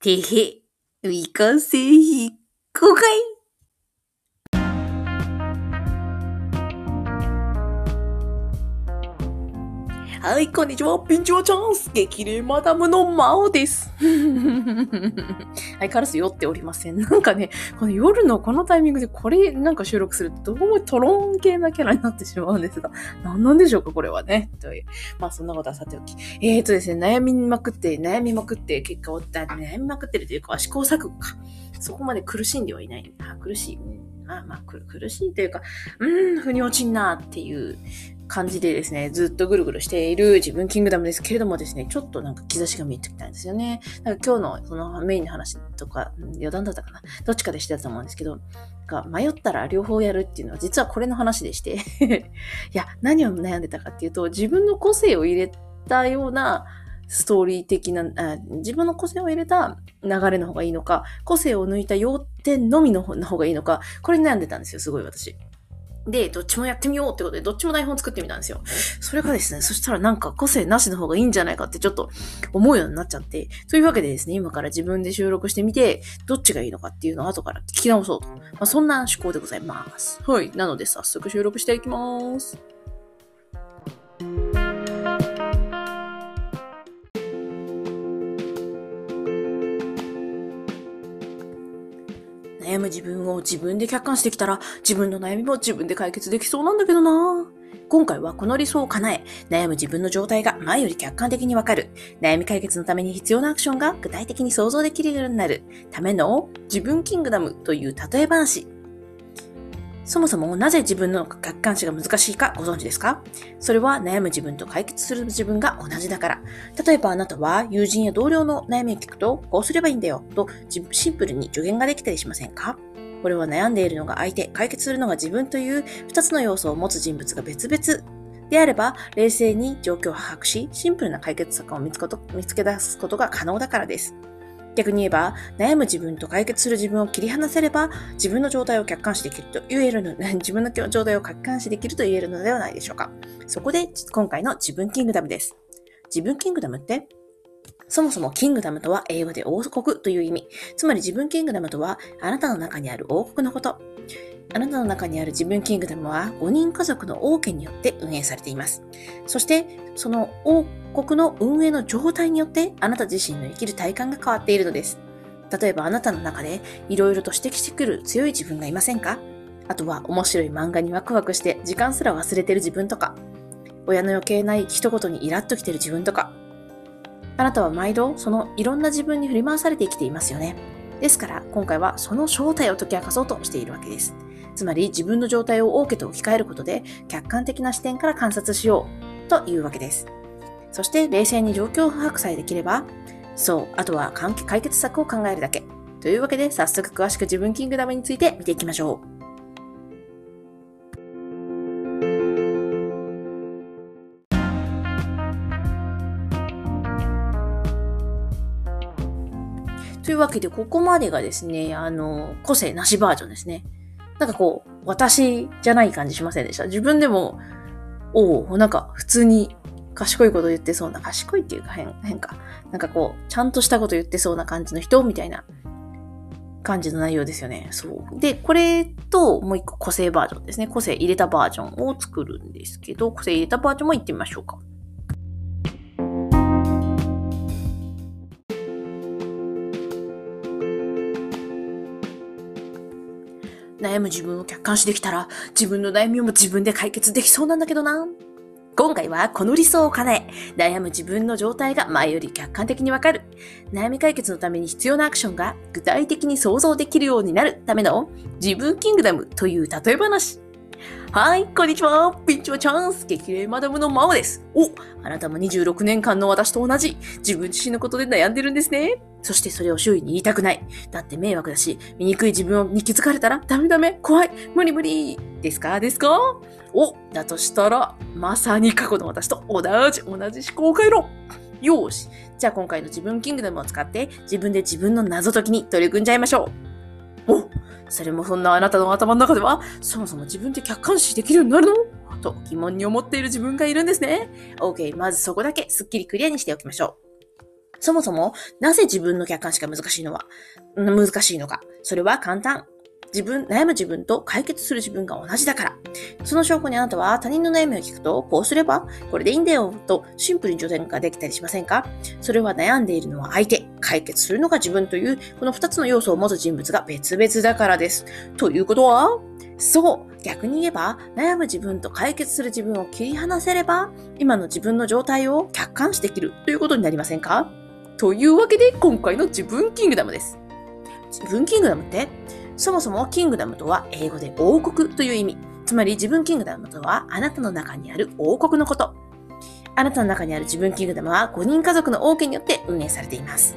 てへ、未完成品公開。はい、こんにちは。ピンチはチャンス激励マダムのマオです。はい、カラス酔っておりません。なんかね、この夜のこのタイミングでこれなんか収録するとどうもトロン系なキャラになってしまうんですが、何なんでしょうか、これはね。という。まあそんなことはさておき。えーとですね、悩みまくって、悩みまくって、結果を、悩みまくってるというか、試行錯誤か。そこまで苦しんではいない。あ、苦しい。あまあ、苦しいというか、うーん、腑に落ちんなっていう感じでですね、ずっとぐるぐるしている自分キングダムですけれどもですね、ちょっとなんか兆しが見えてきたんですよね。だか今日のそのメインの話とか、余談だったかなどっちかでしてたと思うんですけど、が迷ったら両方やるっていうのは実はこれの話でして いや、何を悩んでたかっていうと、自分の個性を入れたようなストーリー的なあ、自分の個性を入れた流れの方がいいのか、個性を抜いた要点のみの方がいいのか、これに悩んでたんですよ、すごい私。で、どっちもやってみようってことで、どっちも台本作ってみたんですよ。それがですね、そしたらなんか個性なしの方がいいんじゃないかってちょっと思うようになっちゃって、というわけでですね、今から自分で収録してみて、どっちがいいのかっていうのを後から聞き直そうと。まあ、そんな思考でございます。はい。なので早速収録していきます。悩む自分を自分で客観してきたら、自分の悩みも自分で解決できそうなんだけどな。今回はこの理想を叶え、悩む自分の状態が前より客観的にわかる、悩み解決のために必要なアクションが具体的に想像できるようになる。ための自分キングダムという例え話。そもそもなぜ自分の客観視が難しいかご存知ですか？それは悩む自分と解決する自分が同じだから。例えばあなたは友人や同僚の悩みを聞くと、こうすればいいんだよとシンプルに助言ができたりしませんか？これは悩んでいるのが相手、解決するのが自分という二つの要素を持つ人物が別々であれば、冷静に状況を把握し、シンプルな解決策を見つけ出すことが可能だからです。逆に言えば、悩む自分と解決する自分を切り離せれば、自分の状態を客観視できると言えるの、自分の状態を客観視できると言えるのではないでしょうか。そこで、今回の自分キングダムです。自分キングダムって、そもそもキングダムとは英語で王国という意味。つまり自分キングダムとはあなたの中にある王国のこと。あなたの中にある自分キングダムは5人家族の王家によって運営されています。そして、その王国の運営の状態によってあなた自身の生きる体感が変わっているのです。例えばあなたの中で色々と指摘してくる強い自分がいませんか？あとは面白い漫画にワクワクして時間すら忘れてる自分とか、親の余計ない一言にイラッときてる自分とか、あなたは毎度そのいろんな自分に振り回されて生きていますよね。ですから今回はその正体を解き明かそうとしているわけです。つまり自分の状態を王家と置き換えることで客観的な視点から観察しようというわけです。そして冷静に状況を把握さえできれば、そう、あとは解決策を考えるだけ。というわけで早速詳しく自分キングダムについて見ていきましょう。というわけで、ここまでがですね、あの、個性なしバージョンですね。なんかこう、私じゃない感じしませんでした？自分でも、おお、なんか普通に賢いこと言ってそうな、賢いっていうか変、変か。なんかこう、ちゃんとしたこと言ってそうな感じの人みたいな感じの内容ですよね。そう。で、これともう一個個性バージョンですね。個性入れたバージョンを作るんですけど、個性入れたバージョンも行ってみましょうか。悩む自分を客観視できたら、自分の悩みも自分で解決できそうなんだけどな。今回はこの理想を叶え、悩む自分の状態が前より客観的にわかる。悩み解決のために必要なアクションが具体的に想像できるようになるための自分キングダムという例え話。はい、こんにちは。ピンチはチャンス。激励マダムのマオです。お、あなたも26年間の私と同じ、自分自身のことで悩んでるんですね。そしてそれを周囲に言いたくない。だって迷惑だし、醜い自分に気づかれたらダメダメ、怖い、無理無理。ですか？ですか？お、だとしたら、まさに過去の私と同じ、同じ思考回路。よし。じゃあ今回の自分キングダムを使って自分で自分の謎解きに取り組んじゃいましょう。おそれもそんなあなたの頭の中では、そもそも自分で客観視できるようになるの？と疑問に思っている自分がいるんですね。OK、まずそこだけすっきりクリアにしておきましょう。そもそも、なぜ自分の客観視が難しいのは、難しいのか。それは簡単。自分、悩む自分と解決する自分が同じだから。その証拠にあなたは他人の悩みを聞くと、こうすれば、これでいいんだよ、とシンプルに助言ができたりしませんか？それは悩んでいるのは相手、解決するのが自分という、この二つの要素を持つ人物が別々だからです。ということは、そう、逆に言えば、悩む自分と解決する自分を切り離せれば、今の自分の状態を客観視できるということになりませんか？というわけで、今回の自分キングダムです。自分キングダムってそもそもキングダムとは英語で王国という意味。つまり自分キングダムとはあなたの中にある王国のこと。あなたの中にある自分キングダムは5人家族の王家によって運営されています。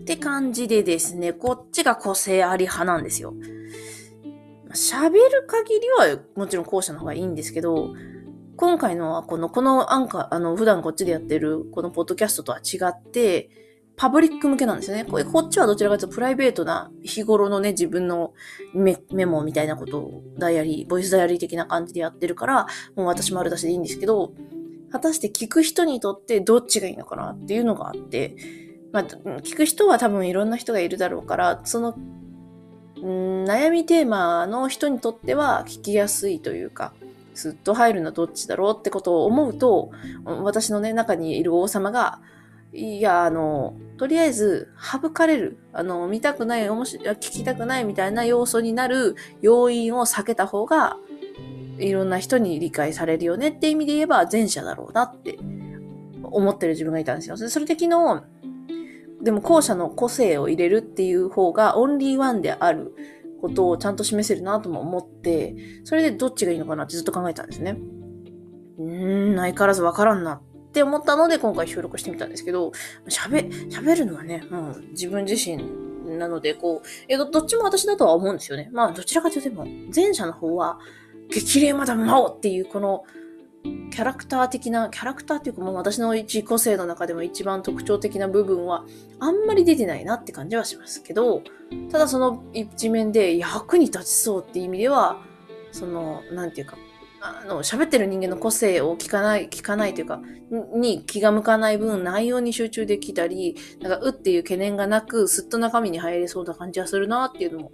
って感じでですね、こっちが個性あり派なんですよ。喋る限りはもちろん後者の方がいいんですけど、今回のはこの、このアンカー、あの、普段こっちでやってるこのポッドキャストとは違って、パブリック向けなんですよね。これ、こっちはどちらかというとプライベートな日頃のね、自分のメメモみたいなことをダイアリー、ボイスダイアリー的な感じでやってるから、もう私丸出しでいいんですけど、果たして聞く人にとってどっちがいいのかなっていうのがあって、まあ、聞く人は多分いろんな人がいるだろうから、そのうん悩みテーマの人にとっては聞きやすいというか、すっと入るのはどっちだろうってことを思うと、私のね、中にいる王様が、いや、あの、とりあえず、省かれる、あの、見たくない、面白い、聞きたくないみたいな要素になる要因を避けた方が、いろんな人に理解されるよねって意味で言えば前者だろうなって思ってる自分がいたんですよ。それで昨日、でも後者の個性を入れるっていう方がオンリーワンであることをちゃんと示せるなとも思って、それでどっちがいいのかなってずっと考えたんですね。うーん、相変わらずわからんなって思ったので今回収録してみたんですけど、喋、喋るのはね、もう自分自身なので、こう、えど、どっちも私だとは思うんですよね。まあ、どちらかというと、前者の方は、激励まだ魔王っていうこのキャラクター的な、キャラクターっていうか、もう私の一個性の中でも一番特徴的な部分は、あんまり出てないなって感じはしますけど、ただその一面で役に立ちそうっていう意味では、その、なんていうか、あの、喋ってる人間の個性を聞かない、聞かないというか、に気が向かない分、内容に集中できたり、なんか、うっていう懸念がなく、すっと中身に入れそうな感じはするなっていうのも、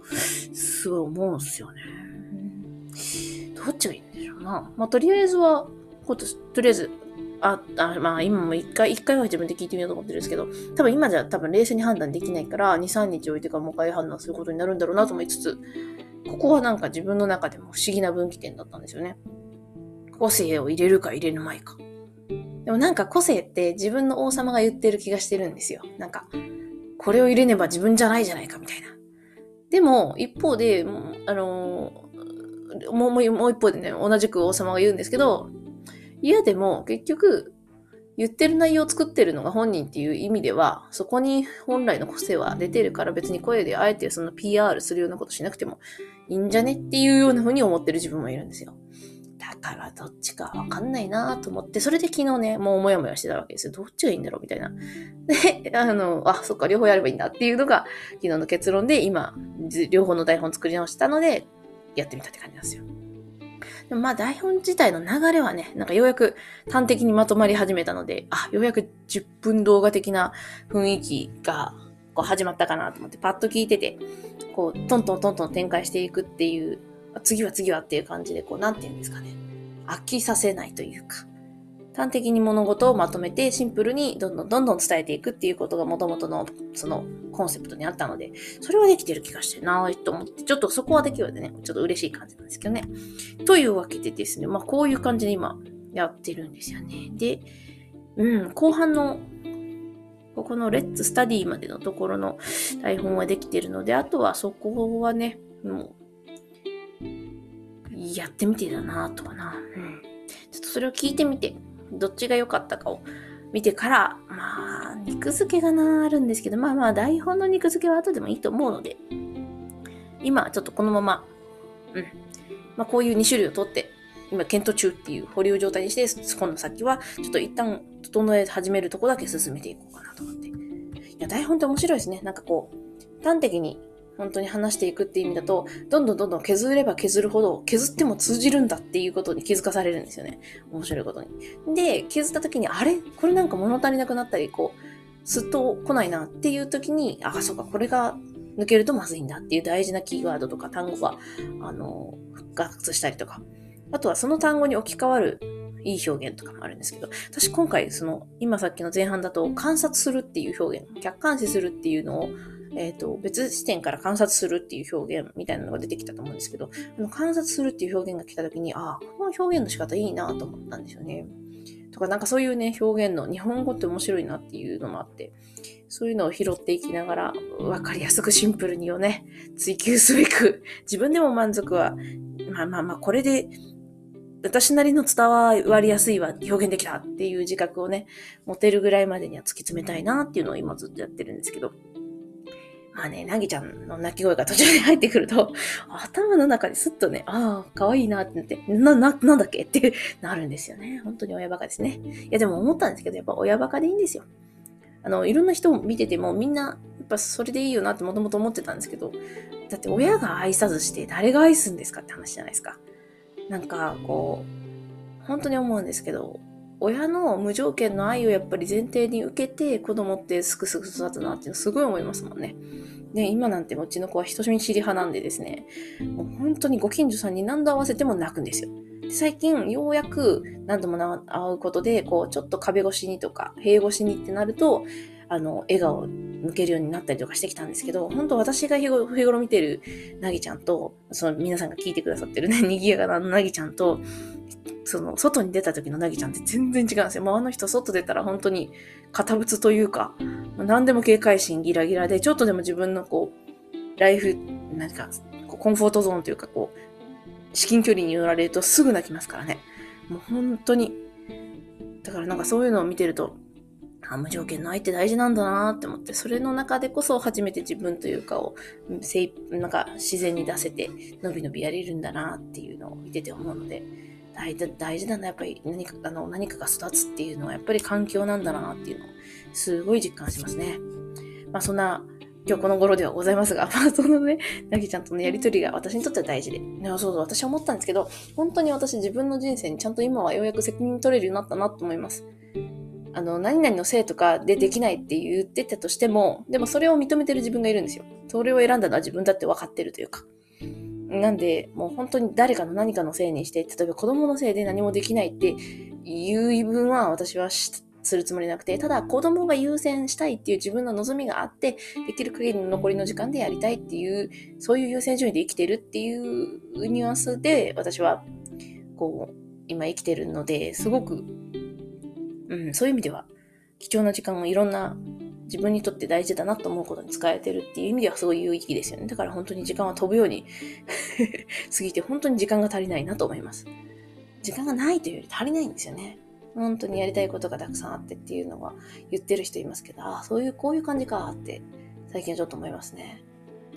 すごい思うんですよね。どっちがいいんでしょうな。まあ、とりあえずは、こと、とりあえず、あ、あまあ今も一回、一回は自分で聞いてみようと思ってるんですけど、多分今じゃ多分冷静に判断できないから、2、3日置いてからもう一回判断することになるんだろうなと思いつつ、ここはなんか自分の中でも不思議な分岐点だったんですよね。個性を入れるか入れるまいか。でもなんか個性って自分の王様が言ってる気がしてるんですよ。なんか、これを入れねば自分じゃないじゃないかみたいな。でも、一方で、あのもう、もう一方でね、同じく王様が言うんですけど、嫌でも結局言ってる内容を作ってるのが本人っていう意味では、そこに本来の個性は出てるから別に声であえてその PR するようなことしなくてもいいんじゃねっていうような風に思ってる自分もいるんですよ。だからどっちかわかんないなと思って、それで昨日ね、もうもやもやしてたわけですよ。どっちがいいんだろうみたいな。で、あの、あ、そっか、両方やればいいんだっていうのが昨日の結論で、今、両方の台本作り直したので、やってみたって感じなんですよ。でもまあ台本自体の流れはね、なんかようやく端的にまとまり始めたので、あ、ようやく10分動画的な雰囲気がこう始まったかなと思ってパッと聞いてて、こう、トントントントン展開していくっていう、次は次はっていう感じで、こう、なんて言うんですかね。飽きさせないというか、端的に物事をまとめてシンプルにどんどんどんどん伝えていくっていうことが元々のそのコンセプトにあったので、それはできてる気がしてなぁと思って、ちょっとそこはできるでね、ちょっと嬉しい感じなんですけどね。というわけでですね、まあこういう感じで今やってるんですよね。で、うん、後半のここのレッツスタディまでのところの台本はできてるので、あとはそこはね、もう、やってみてだなとはな。うん。ちょっとそれを聞いてみて、どっちが良かったかを見てから、まあ、肉付けがなあるんですけど、まあまあ、台本の肉付けは後でもいいと思うので、今、ちょっとこのまま、うん。まあ、こういう2種類を取って、今、検討中っていう保留状態にして、今度先は、ちょっと一旦整え始めるとこだけ進めていこうかなと思って。いや、台本って面白いですね。なんかこう、端的に本当に話していくっていう意味だと、どんどんどんどん削れば削るほど、削っても通じるんだっていうことに気づかされるんですよね。面白いことに。で、削った時に、あれ？これなんか物足りなくなったり、こう、すっと来ないなっていう時に、あ、そうか、これが抜けるとまずいんだっていう大事なキーワードとか単語が、あの、復活したりとか。あとはその単語に置き換わるいい表現とかもあるんですけど、私今回その、今さっきの前半だと観察するっていう表現、客観視するっていうのを、えっ、ー、と、別視点から観察するっていう表現みたいなのが出てきたと思うんですけど、あの観察するっていう表現が来た時に、ああ、この表現の仕方いいなと思ったんですよね。とか、なんかそういうね、表現の日本語って面白いなっていうのもあって、そういうのを拾っていきながら、わかりやすくシンプルにをね、追求すべく、自分でも満足は、まあまあまあ、これで私なりの伝わりやすいは表現できたっていう自覚をね、持てるぐらいまでには突き詰めたいなっていうのを今ずっとやってるんですけど。まあね、なぎちゃんの泣き声が途中で入ってくると、頭の中ですっとね、ああ、可愛いなってなって、な、な、なんだっけ？ってなるんですよね。本当に親バカですね。いやでも思ったんですけど、やっぱ親バカでいいんですよ。あの、いろんな人を見ててもみんな、やっぱそれでいいよなってもともと思ってたんですけど、だって親が愛さずして誰が愛すんですかって話じゃないですか。なんかこう、本当に思うんですけど、親の無条件の愛をやっぱり前提に受けて子供ってすくすく育つなっていうのすごい思いますもんね。で、今なんてうちの子は人見知り派なんでですね、もう本当にご近所さんに何度合わせても泣くんですよ。最近ようやく何度も会うことで、こうちょっと壁越しにとか、塀越しにってなると、あの、笑顔を向けるようになったりとかしてきたんですけど、本当私が日頃見てるなぎちゃんと、その皆さんが聞いてくださってるね、賑やかななぎちゃんと、その、外に出た時のなぎちゃんって全然違うんですよ。もうあの人外出たら本当に堅物というか、何でも警戒心ギラギラで、ちょっとでも自分のこう、ライフ、何か、コンフォートゾーンというか、こう、至近距離に寄られるとすぐ泣きますからね。もう本当に。だからなんかそういうのを見てると、あ、無条件の愛って大事なんだなって思って、それの中でこそ初めて自分というかを、なんか自然に出せて、のびのびやれるんだなっていうのを見てて思うので、大大事だな、やっぱり何かあの何かが育つっていうのはやっぱり環境なんだなっていうのをすごい実感しますね。まあそんな今日この頃ではございますが、まあそのね、なぎちゃんとのやりとりが私にとっては大事で。そうそう、私は思ったんですけど、本当に私自分の人生にちゃんと今はようやく責任取れるようになったなと思います。あの、何々のせいとかでできないって言ってたとしても、でもそれを認めてる自分がいるんですよ。それを選んだのは自分だって分かってるというか。なんで、もう本当に誰かの何かのせいにして、例えば子供のせいで何もできないっていう言い分は私はするつもりなくて、ただ子供が優先したいっていう自分の望みがあって、できる限りの残りの時間でやりたいっていう、そういう優先順位で生きてるっていうニュアンスで私は、こう、今生きてるので、すごくうん、そういう意味では、貴重な時間をいろんな自分にとって大事だなと思うことに使えてるっていう意味ではすごい有意義ですよね。だから本当に時間は飛ぶように 過ぎて本当に時間が足りないなと思います。時間がないというより足りないんですよね。本当にやりたいことがたくさんあってっていうのは言ってる人いますけど、ああ、そういう、こういう感じかって最近はちょっと思いますね。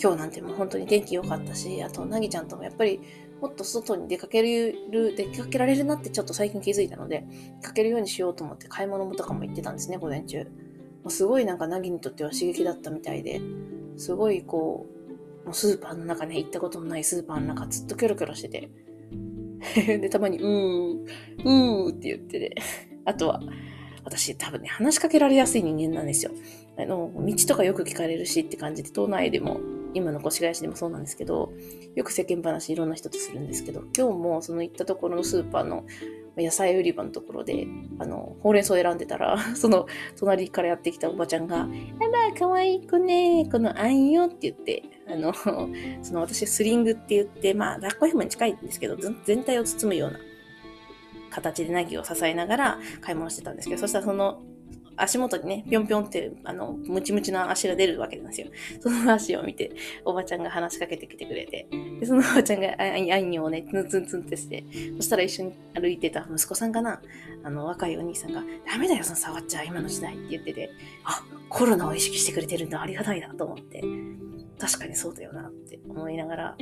今日なんてもう本当に天気良かったし、あと、なぎちゃんともやっぱりもっと外に出かける、出かけられるなってちょっと最近気づいたので、出かけるようにしようと思って買い物もとかも行ってたんですね、午前中。もうすごいなんかナギにとっては刺激だったみたいで、すごいこう、もうスーパーの中ね、行ったことのないスーパーの中ずっとキョロキョロしてて、で、たまに、うー、うーって言ってて、あとは、私多分ね、話しかけられやすい人間なんですよ。あの、道とかよく聞かれるしって感じで、都内でも今の越谷市でもそうなんですけど、よく世間話いろんな人とするんですけど、今日もその行ったところのスーパーの野菜売り場のところで、あの、ほうれん草を選んでたら、その隣からやってきたおばちゃんが、あら、かわいい子ね、このあんよって言って、あの、その私スリングって言って、まあ、抱っこ紐に近いんですけど、全体を包むような形でナギを支えながら買い物してたんですけど、そしたらその足元にね、ぴょんぴょんって、あの、ムチムチな足が出るわけなんですよ。その足を見て、おばちゃんが話しかけてきてくれて、でそのおばちゃんがあいあいにをね、ツンツンツンってして、そしたら一緒に歩いてた息子さんかな、あの、若いお兄さんが、ダメだよ、その触っちゃ、今の時代って言ってて、あ、コロナを意識してくれてるんだ、ありがたいなと思って、確かにそうだよなって思いながら、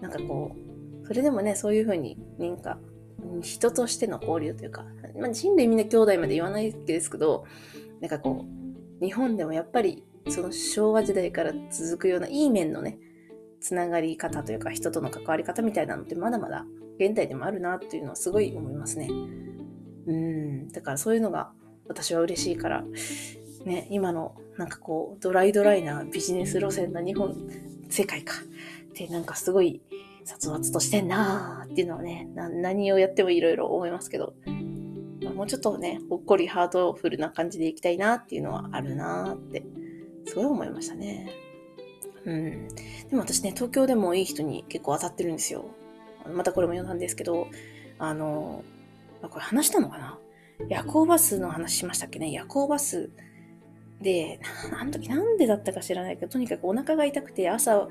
なんかこう、それでもね、そういうふうに、なんか、人としての交流というか、まあ、人類みんな兄弟まで言わないですけど、なんかこう、日本でもやっぱりその昭和時代から続くようないい面のね、つながり方というか人との関わり方みたいなのってまだまだ現代でもあるなっていうのはすごい思いますね。うん、だからそういうのが私は嬉しいから、ね、今のなんかこうドライドライなビジネス路線な日本、世界か。ってなんかすごい殺伐としてんなーっていうのはね、何をやってもいろいろ思いますけど、もうちょっとね、ほっこりハートフルな感じでいきたいなっていうのはあるなって、すごい思いましたね。うん。でも私ね、東京でもいい人に結構当たってるんですよ。またこれも読んだんですけど、あの、あこれ話したのかな？夜行バスの話しましたっけね？夜行バスで、あの時なんでだったか知らないけど、とにかくお腹が痛くて朝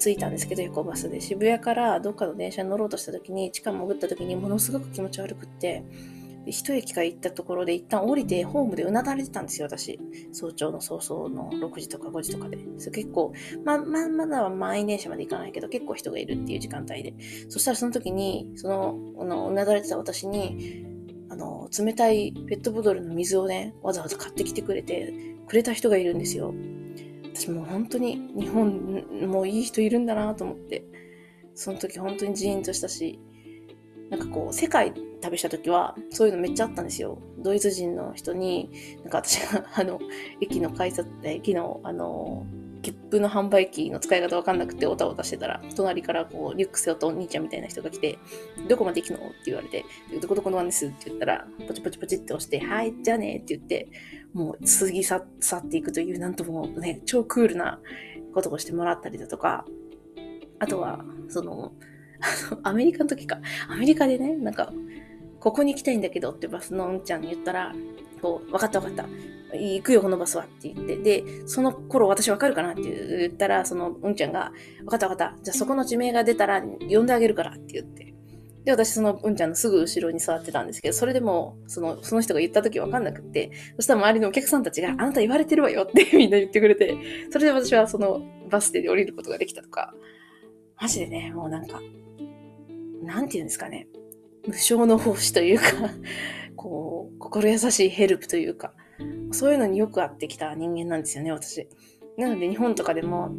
着いたんですけど、夜行バスで渋谷からどっかの電車に乗ろうとした時に、地下潜った時にものすごく気持ち悪くって、一駅から行ったところで一旦降りてホームでうなだれてたんですよ、私。早朝の早々の6時とか5時とかで。そ結構、ま、ま、まだは満員電車まで行かないけど、結構人がいるっていう時間帯で。そしたらその時に、その、うなだれてた私に、あの、冷たいペットボトルの水をね、わざわざ買ってきてくれて、くれた人がいるんですよ。私もう本当に日本もういい人いるんだなと思って、その時本当にジーンとしたし、なんかこう、世界旅した時は、そういうのめっちゃあったんですよ。ドイツ人の人に、なんか私が、あの、駅の改札、駅の、あの、切符の販売機の使い方わかんなくておたおたしてたら、隣からこう、リュック背負ったお兄ちゃんみたいな人が来て、どこまで行くの？って言われて、どこどこのワンです？って言ったら、ポチポチポチって押して、はい、じゃあねって言って、もう過ぎ去っていくという、なんともね、超クールなことをしてもらったりだとか、あとは、その、アメリカの時か。アメリカでね、なんか、ここに行きたいんだけどってバスのうんちゃんに言ったら、こう、分かった分かった。行くよ、このバスはって言って。で、その頃私分かるかなって言ったら、そのうんちゃんが、分かった分かった。じゃあそこの地名が出たら呼んであげるからって言って。で、私そのうんちゃんのすぐ後ろに座ってたんですけど、それでも、その、その人が言った時分かんなくって、そしたら周りのお客さんたちが、あなた言われてるわよってみんな言ってくれて、それで私はそのバス停で降りることができたとか、マジでね、もうなんか、なんて言うんですかね。無償の奉仕というか こう、心優しいヘルプというか、そういうのによく合ってきた人間なんですよね、私。なので日本とかでも、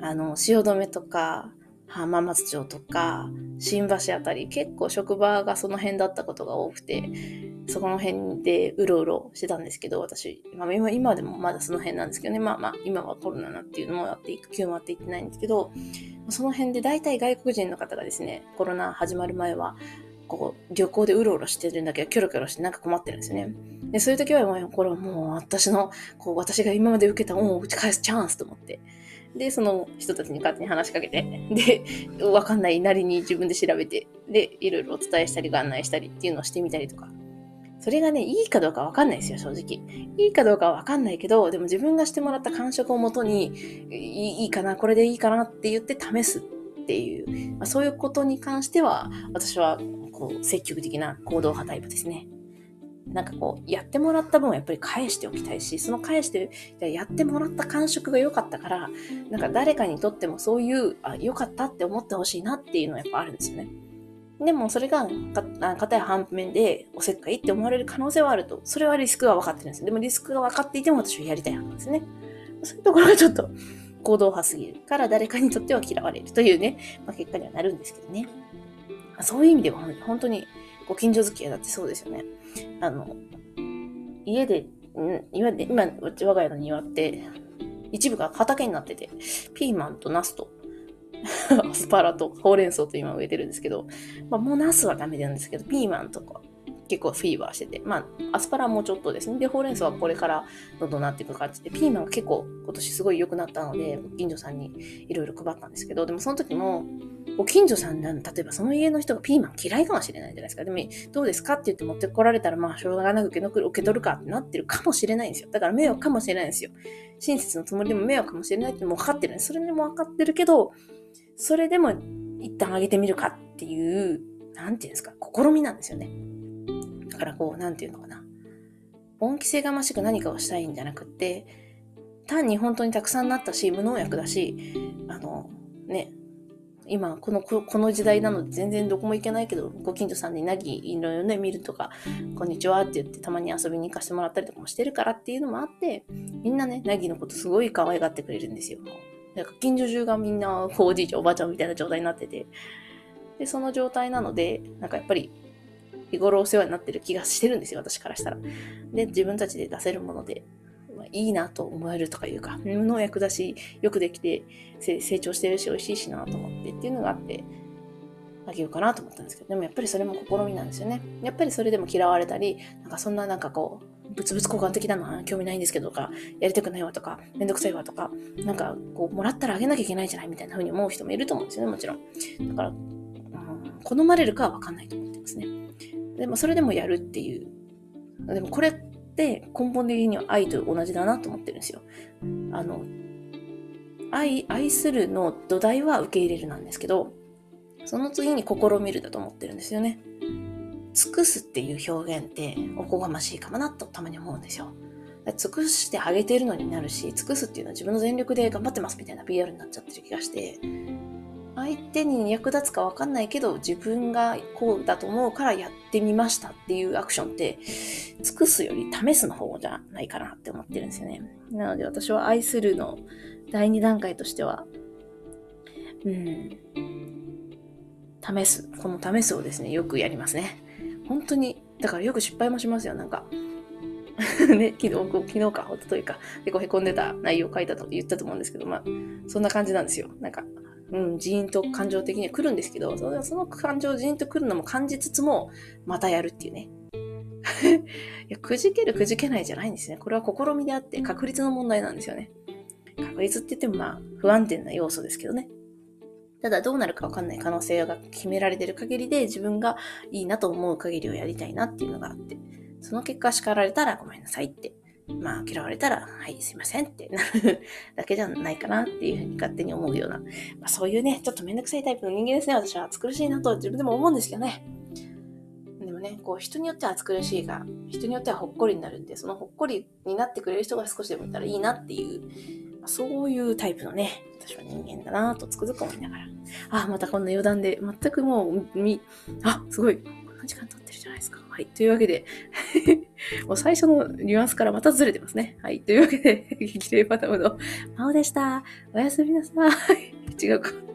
あの、汐留とか、浜松町とか、新橋あたり、結構職場がその辺だったことが多くて、そこの辺でうろうろしてたんですけど、私、まあ、今でもまだその辺なんですけどね、まあまあ、今はコロナなっていうのもあって、育休もあって行ってないんですけど、その辺で大体外国人の方がですね、コロナ始まる前は、こう、旅行でうろうろしてるんだけど、キョロキョロしてなんか困ってるんですよね。で、そういう時は、これはもう私の、こう、私が今まで受けた恩を打ち返すチャンスと思って。で、その人たちに勝手に話しかけて、で、わかんないなりに自分で調べて、で、いろいろお伝えしたり、案内したりっていうのをしてみたりとか。それがね、いいかどうかわかんないですよ、正直。いいかどうかはわかんないけど、でも自分がしてもらった感触をもとに、いいかな、これでいいかなって言って試すっていう、まあ、そういうことに関しては、私はこう積極的な行動派タイプですね。なんかこう、やってもらった分はやっぱり返しておきたいし、その返して、やってもらった感触が良かったから、なんか誰かにとってもそういう、あ、良かったって思ってほしいなっていうのはやっぱあるんですよね。でもそれが、かたや反面でおせっかいって思われる可能性はあると。それはリスクが分かってるんです。でもリスクが分かっていても私はやりたい派なんですね。そういうところがちょっと行動派すぎるから誰かにとっては嫌われるというね、まあ、結果にはなるんですけどね。そういう意味では本当にご近所付き合いだってそうですよね。あの、家で、今、今、我が家の庭って、一部が畑になってて、ピーマンとナスと、アスパラとほうれん草と今植えてるんですけど、まあ、もうナスはダメなんですけど、ピーマンとか結構フィーバーしてて、まあ、アスパラもちょっとですね。で、ほうれん草はこれからどんどんなっていく感じで、ピーマンが結構今年すごい良くなったので、近所さんにいろいろ配ったんですけど、でもその時も、ご近所さんなん、例えばその家の人がピーマン嫌いかもしれないじゃないですか。でも、どうですかって言って持ってこられたら、まあ、しょうがなく受け取るかってなってるかもしれないんですよ。だから迷惑かもしれないんですよ。親切のつもりでも迷惑かもしれないってもう分かってるんです。それでも分かってるけど、それでも一旦あげてみるかっていう、なんていうんですか、試みなんですよね。だからこう、なんていうのかな。恩着せがましく何かをしたいんじゃなくって、単に本当にたくさんなったし、無農薬だし、あの、ね、今この、この時代なので全然どこも行けないけど、ご近所さんになぎいろいろね、見るとか、こんにちはって言ってたまに遊びに行かせてもらったりとかもしてるからっていうのもあって、みんなね、なぎのことすごい可愛がってくれるんですよ。なんか近所中がみんな、おじいちゃんおばあちゃんみたいな状態になってて。で、その状態なので、なんかやっぱり、日頃お世話になってる気がしてるんですよ、私からしたら。で、自分たちで出せるものでま、いいなと思えるとかいうか、無農薬だし、よくできて成長してるし、美味しいしなと思ってっていうのがあって、あげようかなと思ったんですけど、でもやっぱりそれも試みなんですよね。やっぱりそれでも嫌われたり、なんかそんななんかこう、物々交換的なのは興味ないんですけどとか、やりたくないわとか、めんどくさいわとか、なんかこう、もらったらあげなきゃいけないじゃないみたいな風に思う人もいると思うんですよね、もちろん。だから、うん、好まれるかはわかんないと思ってますね。でもそれでもやるっていう。でもこれって根本的には愛と同じだなと思ってるんですよ。あの、愛、愛するの土台は受け入れるなんですけど、その次に試みるだと思ってるんですよね。尽くすっていう表現っておこがましいかもなとたまに思うんですよ。尽くしてあげてるのになるし、尽くすっていうのは自分の全力で頑張ってますみたいな PR になっちゃってる気がして、相手に役立つかわかんないけど、自分がこうだと思うからやってみましたっていうアクションって、尽くすより試すの方じゃないかなって思ってるんですよね。なので私は愛するの第2段階としては、うん、試す。この試すをですね、よくやりますね。本当に、だからよく失敗もしますよ、なんか。ね、昨日、昨日か、おとといか、結構凹んでた内容を書いたと言ったと思うんですけど、まあ、そんな感じなんですよ。なんか、うん、ジーンと感情的には来るんですけど、その感情ジーンと来るのも感じつつも、またやるっていうね。いや、くじけるくじけないじゃないんですね。これは試みであって確率の問題なんですよね。確率って言ってもまあ不安定な要素ですけどね。ただどうなるかわかんない可能性が決められてる限りで自分がいいなと思う限りをやりたいなっていうのがあって、その結果叱られたらごめんなさいってまあ、嫌われたら、はい、すいませんってなるだけじゃないかなっていうふうに勝手に思うような、まあ、そういうね、ちょっとめんどくさいタイプの人間ですね。私は暑苦しいなと自分でも思うんですけどね。でもね、こう、人によっては暑苦しいが、人によってはほっこりになるんで、そのほっこりになってくれる人が少しでもいたらいいなっていう、ま、そういうタイプのね、私は人間だなとつくづく思いながら。あ、またこんな余談で、全くもう、み、あ、すごい。こんな時間経ってるじゃないですか。はい。というわけで もう最初のニュアンスからまたずれてますね。はい。というわけで、激励パタムのまおでした。おやすみなさい。違うか。